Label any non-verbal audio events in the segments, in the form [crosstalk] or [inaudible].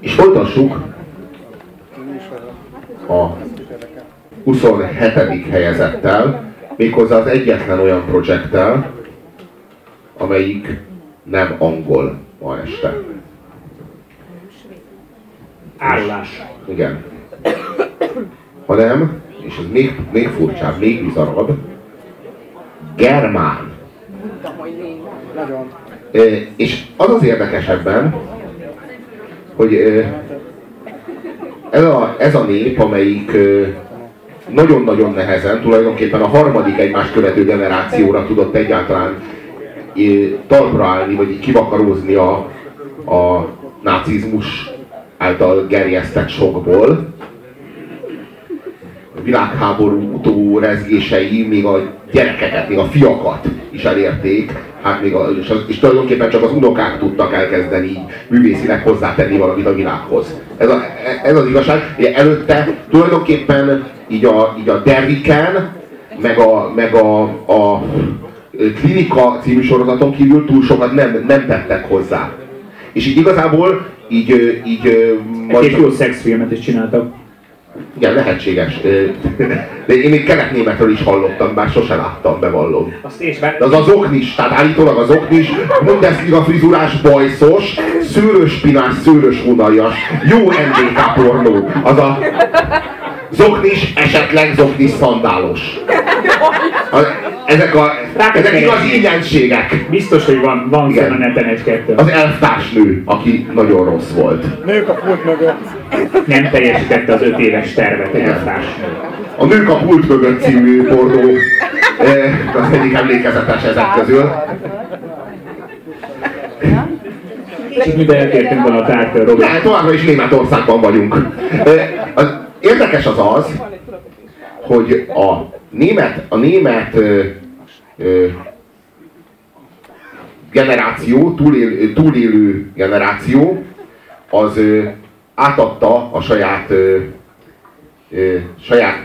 És folytassuk a 27. helyezettel, méghozzá az egyetlen olyan projekttel, amelyik nem angol ma este. Árulás. Igen. Hanem, és ez még, még furcsább, még bizarabb, germán. E, és az az érdekes ebben, hogy ez a, ez a nép, amelyik nagyon-nagyon nehezen, tulajdonképpen a harmadik egymást követő generációra tudott egyáltalán talpra állni, vagy így kivakarózni a, a nácizmus által gerjesztett sokból. Világháború utó rezgései még a gyerekeket, még a fiakat is elérték, hát még a, és, az, és tulajdonképpen csak az unokák tudtak elkezdeni így művészileg hozzátenni valamit a világhoz. Ez, a, ez az igazság. Előtte tulajdonképpen így a, így a Derriken, meg a, meg a, a klinika című sorozaton kívül túl sokat nem, nem tettek hozzá. És így igazából így... így majd... Egy jó szexfilmet is csináltak. Igen, lehetséges. De [laughs] én még kelet-németről is hallottam, bár sose láttam, bevallom. Azt is, De az az oknis, tehát állítólag az oknis, Bundesliga frizurás, bajszos, szőrös spinás, szőrös hónaljas, jó NDK pornó. Az a zoknis, esetleg zoknis szandálos. [laughs] ezek, a, ezek igazi ingyenségek. Biztos, hogy van, van Igen. a neten egy-kettő. Az elvtársnő, aki nagyon rossz volt. Nők a pult mögött. Nem teljesítette az öt éves tervet egy elvtársnő. A Nők a pult mögött című pornó az egyik emlékezetes ezek közül. És minden elkértünk volna a tártól, Robert. Ne, továbbra is Németországban vagyunk. Az érdekes az az, hogy a német, a német ö, generáció, túlél, túlélő generáció, az átadta a saját, saját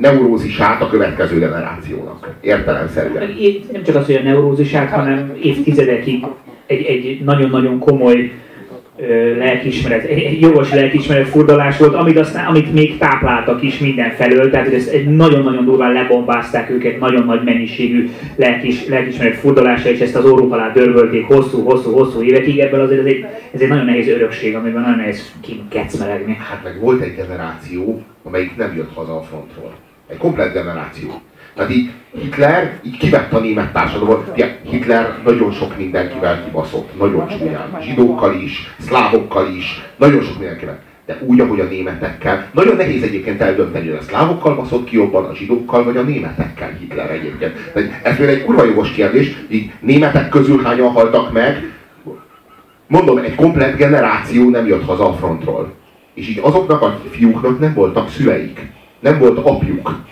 neurózisát a következő generációnak. Értelemszerűen. Nem csak az, hogy a neurózisát, hanem évtizedekig egy, egy nagyon-nagyon komoly lelkismeret, egy jogos lelkismeret furdalás volt, amit, aztán, amit még tápláltak is mindenfelől, tehát ez egy nagyon-nagyon durván lebombázták őket, nagyon nagy mennyiségű lelkis, lelkismeret furdalása, és ezt az orruk alá dörgölték hosszú-hosszú-hosszú évekig, ebből azért ez egy, ez egy nagyon nehéz örökség, amiben nagyon nehéz kikecmelegni. Hát meg volt egy generáció, amelyik nem jött haza a frontról. Egy komplet generáció. Tehát így Hitler így kivett a német társadalomból. Hitler nagyon sok mindenkivel kibaszott, nagyon csúnyán. Zsidókkal is, szlávokkal is, nagyon sok mindenkivel. De úgy, ahogy a németekkel. Nagyon nehéz egyébként eldönteni, hogy a szlávokkal baszott ki jobban, a zsidókkal vagy a németekkel Hitler egyébként. Ez például egy kurva jogos kérdés, így németek közül hányan haltak meg. Mondom, egy komplet generáció nem jött haza a frontról. És így azoknak a fiúknak nem voltak szüleik. Nem volt apjuk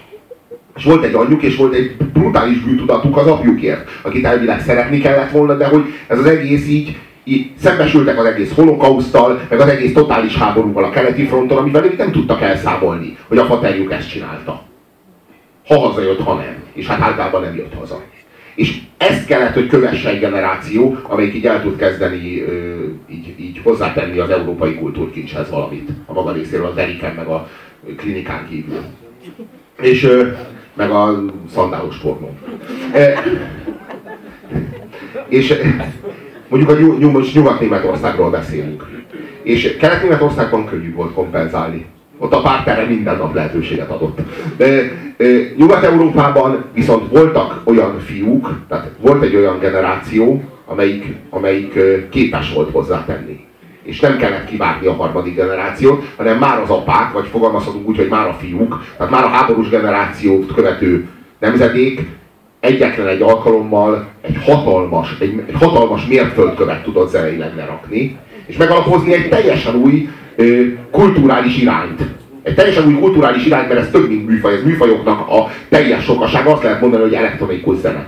és volt egy anyjuk, és volt egy brutális bűntudatuk az apjukért, akit elvileg szeretni kellett volna, de hogy ez az egész így, így szembesültek az egész holokausztal, meg az egész totális háborúval a keleti fronton, amivel ők nem tudtak elszámolni, hogy a faterjuk ezt csinálta. Ha hazajött, ha nem. És hát általában nem jött haza. És ezt kellett, hogy kövesse egy generáció, amelyik így el tud kezdeni ö, így, így hozzátenni az európai kultúrkincshez valamit. A maga részéről az Eriken meg a klinikán kívül. És ö, meg a szandálos pornó. E, és mondjuk a nyug, Nyugat-Németországról beszélünk. És Kelet-Németországban könnyű volt kompenzálni. Ott a párt erre minden nap lehetőséget adott. E, e, Nyugat-Európában viszont voltak olyan fiúk, tehát volt egy olyan generáció, amelyik, amelyik képes volt hozzátenni és nem kellett kivárni a harmadik generációt, hanem már az apák, vagy fogalmazhatunk úgy, hogy már a fiúk, tehát már a háborús generációt követő nemzedék egyetlen egy alkalommal egy hatalmas, egy, egy hatalmas mérföldkövet tudott zeneileg lerakni, és megalapozni egy teljesen új ö, kulturális irányt. Egy teljesen új kulturális irányt, mert ez több, mint műfaj, ez műfajoknak a teljes sokasága, azt lehet mondani, hogy elektronikus zene.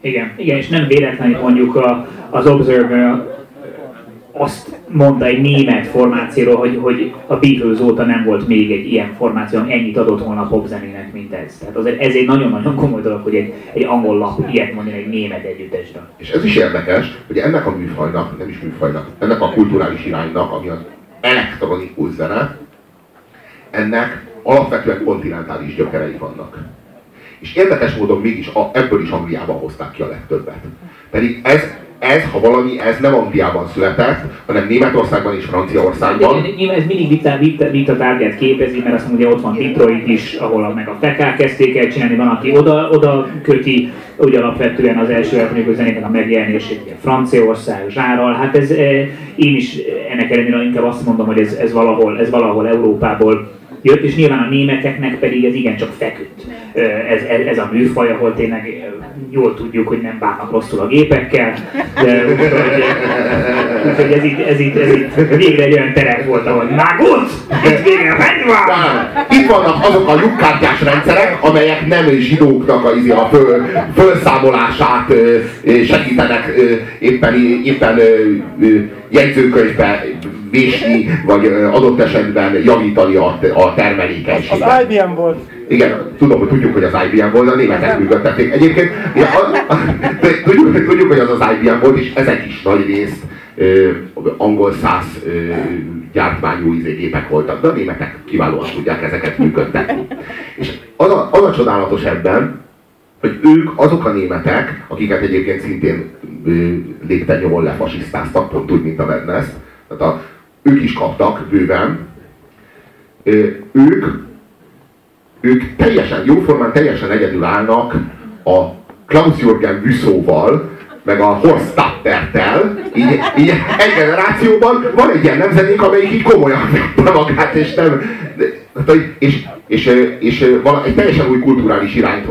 Igen, igen, és nem véletlenül mondjuk a, az Observer azt mondta egy német formációról, hogy, hogy a Beatles óta nem volt még egy ilyen formáció, ami ennyit adott volna a popzenének, mint ez. Tehát azért ez egy nagyon-nagyon komoly dolog, hogy egy, egy angol lap ilyet mondani egy német együttesről. És ez is érdekes, hogy ennek a műfajnak, nem is műfajnak, ennek a kulturális iránynak, ami az elektronikus zene, ennek alapvetően kontinentális gyökerei vannak. És érdekes módon mégis a, ebből is Angliában hozták ki a legtöbbet. Pedig ez ez, ha valami, ez nem Angliában született, hanem Németországban és Franciaországban. De, ez mindig vita, vita, vita tárgyát képezi, mert azt mondja, ott van Detroit is, ahol a, meg a fekák kezdték el csinálni, van, aki oda, oda köti, úgy alapvetően az első elektronikus zenének a megjelenését, ugye Franciaország, zsárral, hát ez, eh, én is ennek ellenére inkább azt mondom, hogy ez, ez, valahol, ez valahol Európából jött, és nyilván a németeknek pedig ez igencsak feküdt. Ez, ez, ez a műfaj, ahol tényleg jól tudjuk, hogy nem bánnak rosszul a gépekkel, de [laughs] úgyhogy ez itt, ez itt, ez itt végre egy olyan terep volt, ahol Mágot! Itt végre van! Itt vannak azok a lyukkártyás rendszerek, amelyek nem zsidóknak a, izé, a föl, fölszámolását segítenek éppen, éppen jegyzőkönyvbe vésni, vagy adott esetben javítani a, a termelékenységet. Az IBM volt. Igen, tudom, hogy tudjuk, hogy az IBM volt, a németek működtették. Egyébként ja, [laughs] a, a, tudjuk, tudjuk, hogy az az IBM volt, és ezek is nagy részt ö, angol száz ö, gyártmányú gépek voltak, de a németek kiválóan tudják ezeket működtetni. És az a, az a csodálatos ebben, hogy ők azok a németek, akiket egyébként szintén lépten nyomon lefasisztáztak, pont úgy, mint a Wedneszt, tehát a, ők is kaptak bőven, ők, ők teljesen, jóformán teljesen egyedül állnak a Klaus Jürgen Büszóval, meg a Horst Tappertel, így, így egy generációban van egy ilyen nemzedék, amelyik így komolyan vette magát, és nem, és, és, és, és vala, egy teljesen új kulturális irányt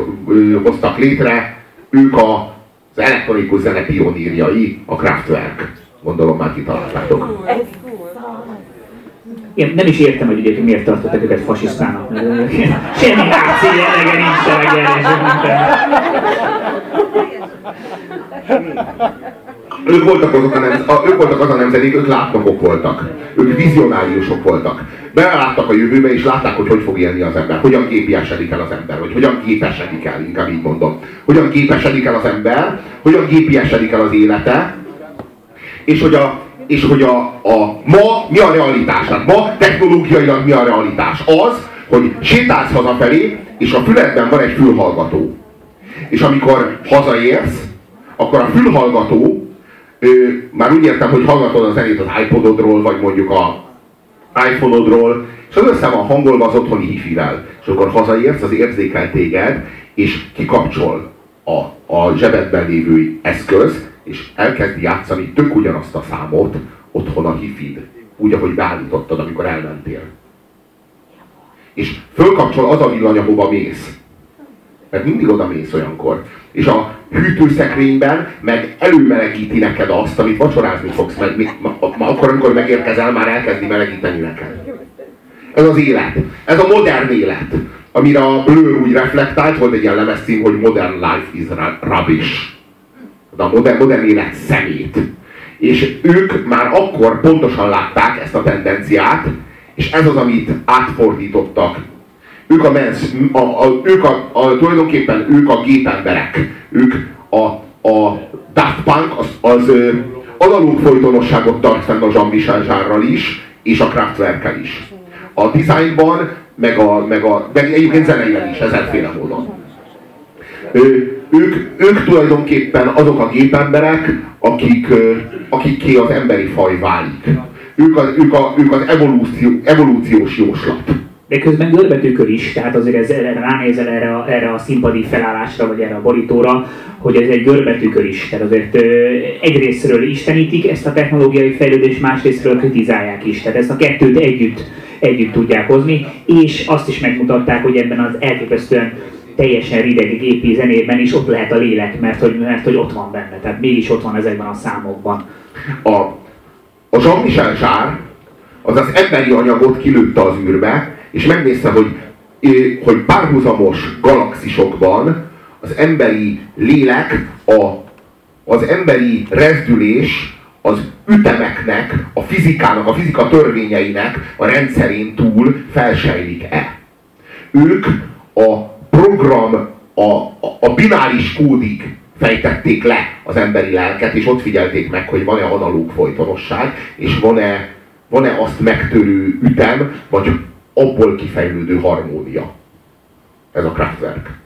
hoztak létre, ők a, az elektronikus zene pionírjai, a Kraftwerk. Gondolom már kitaláltátok. Én nem is értem, hogy egyébként miért tartottak őket fasisztának. [laughs] Semmi náci jellege nincs ők voltak, azok a nem, a, ők voltak az a nemzedék, ők látnokok voltak. Ők vizionáriusok voltak. Beláttak a jövőbe, és látták, hogy hogy fog élni az ember. Hogyan gépiasedik el az ember, vagy hogyan gépesedik el, inkább így mondom. Hogyan gépesedik el az ember, hogyan gépiesedik el az élete, és hogy a, és hogy a, a ma mi a realitás? Hát ma technológiailag mi a realitás? Az, hogy sétálsz hazafelé, és a füledben van egy fülhallgató. És amikor hazaérsz, akkor a fülhallgató, ő, már úgy értem, hogy hallgatod a zenét az iPododról, vagy mondjuk a iPhone-odról, és az össze van hangolva az otthoni hifivel. És akkor hazaérsz, az érzékel téged, és kikapcsol a, a zsebedben lévő eszköz, és elkezdi játszani tök ugyanazt a számot otthon a hifid, úgy, ahogy beállítottad, amikor elmentél. És fölkapcsol az a villany, ahova mész. Mert mindig oda mész olyankor. És a hűtőszekrényben meg előmelegíti neked azt, amit vacsorázni fogsz, meg még, ma, ma, akkor, amikor megérkezel, már elkezdi melegíteni neked. Ez az élet. Ez a modern élet. Amire a Blur úgy reflektált, volt egy ilyen lemezcím, hogy Modern Life is Rubbish a modern, modern élet szemét. És ők már akkor pontosan látták ezt a tendenciát, és ez az, amit átfordítottak. Ők a, mensz, a, a, ők a, a, tulajdonképpen ők a gépemberek. Ők a, a Daft Punk az, az analóg folytonosságot tart fenn a Jean-Michel Zsárral is, és a Kraftwerkkel is. A dizájnban, meg, a, meg, a, meg egyébként zeneileg is, ezerféle módon ők, ők tulajdonképpen azok a gépemberek, akik, akikké az emberi faj válik. Ők, az, ők, a, ők az evolúció, evolúciós jóslat. De közben görbetűkör is, tehát azért ez, ránézel erre a, erre a színpadi felállásra, vagy erre a borítóra, hogy ez egy görbetűkör is. Tehát azért ö, egyrésztről istenítik ezt a technológiai fejlődést, másrésztről kritizálják is. Tehát ezt a kettőt együtt, együtt tudják hozni, és azt is megmutatták, hogy ebben az elképesztően teljesen rideg gépi zenében is ott lehet a lélek, mert hogy, mert hogy ott van benne, tehát mégis ott van ezekben a számokban. A, a Jean-Michel Zsár az emberi anyagot kilőtte az űrbe, és megnézte, hogy, hogy párhuzamos galaxisokban az emberi lélek, a, az emberi rezdülés az ütemeknek, a fizikának, a fizika törvényeinek a rendszerén túl felsejlik-e. Ők a program, a, a, a bináris kódig fejtették le az emberi lelket, és ott figyelték meg, hogy van-e analóg folytonosság, és van-e, van-e azt megtörő ütem, vagy abból kifejlődő harmónia. Ez a Kraftwerk.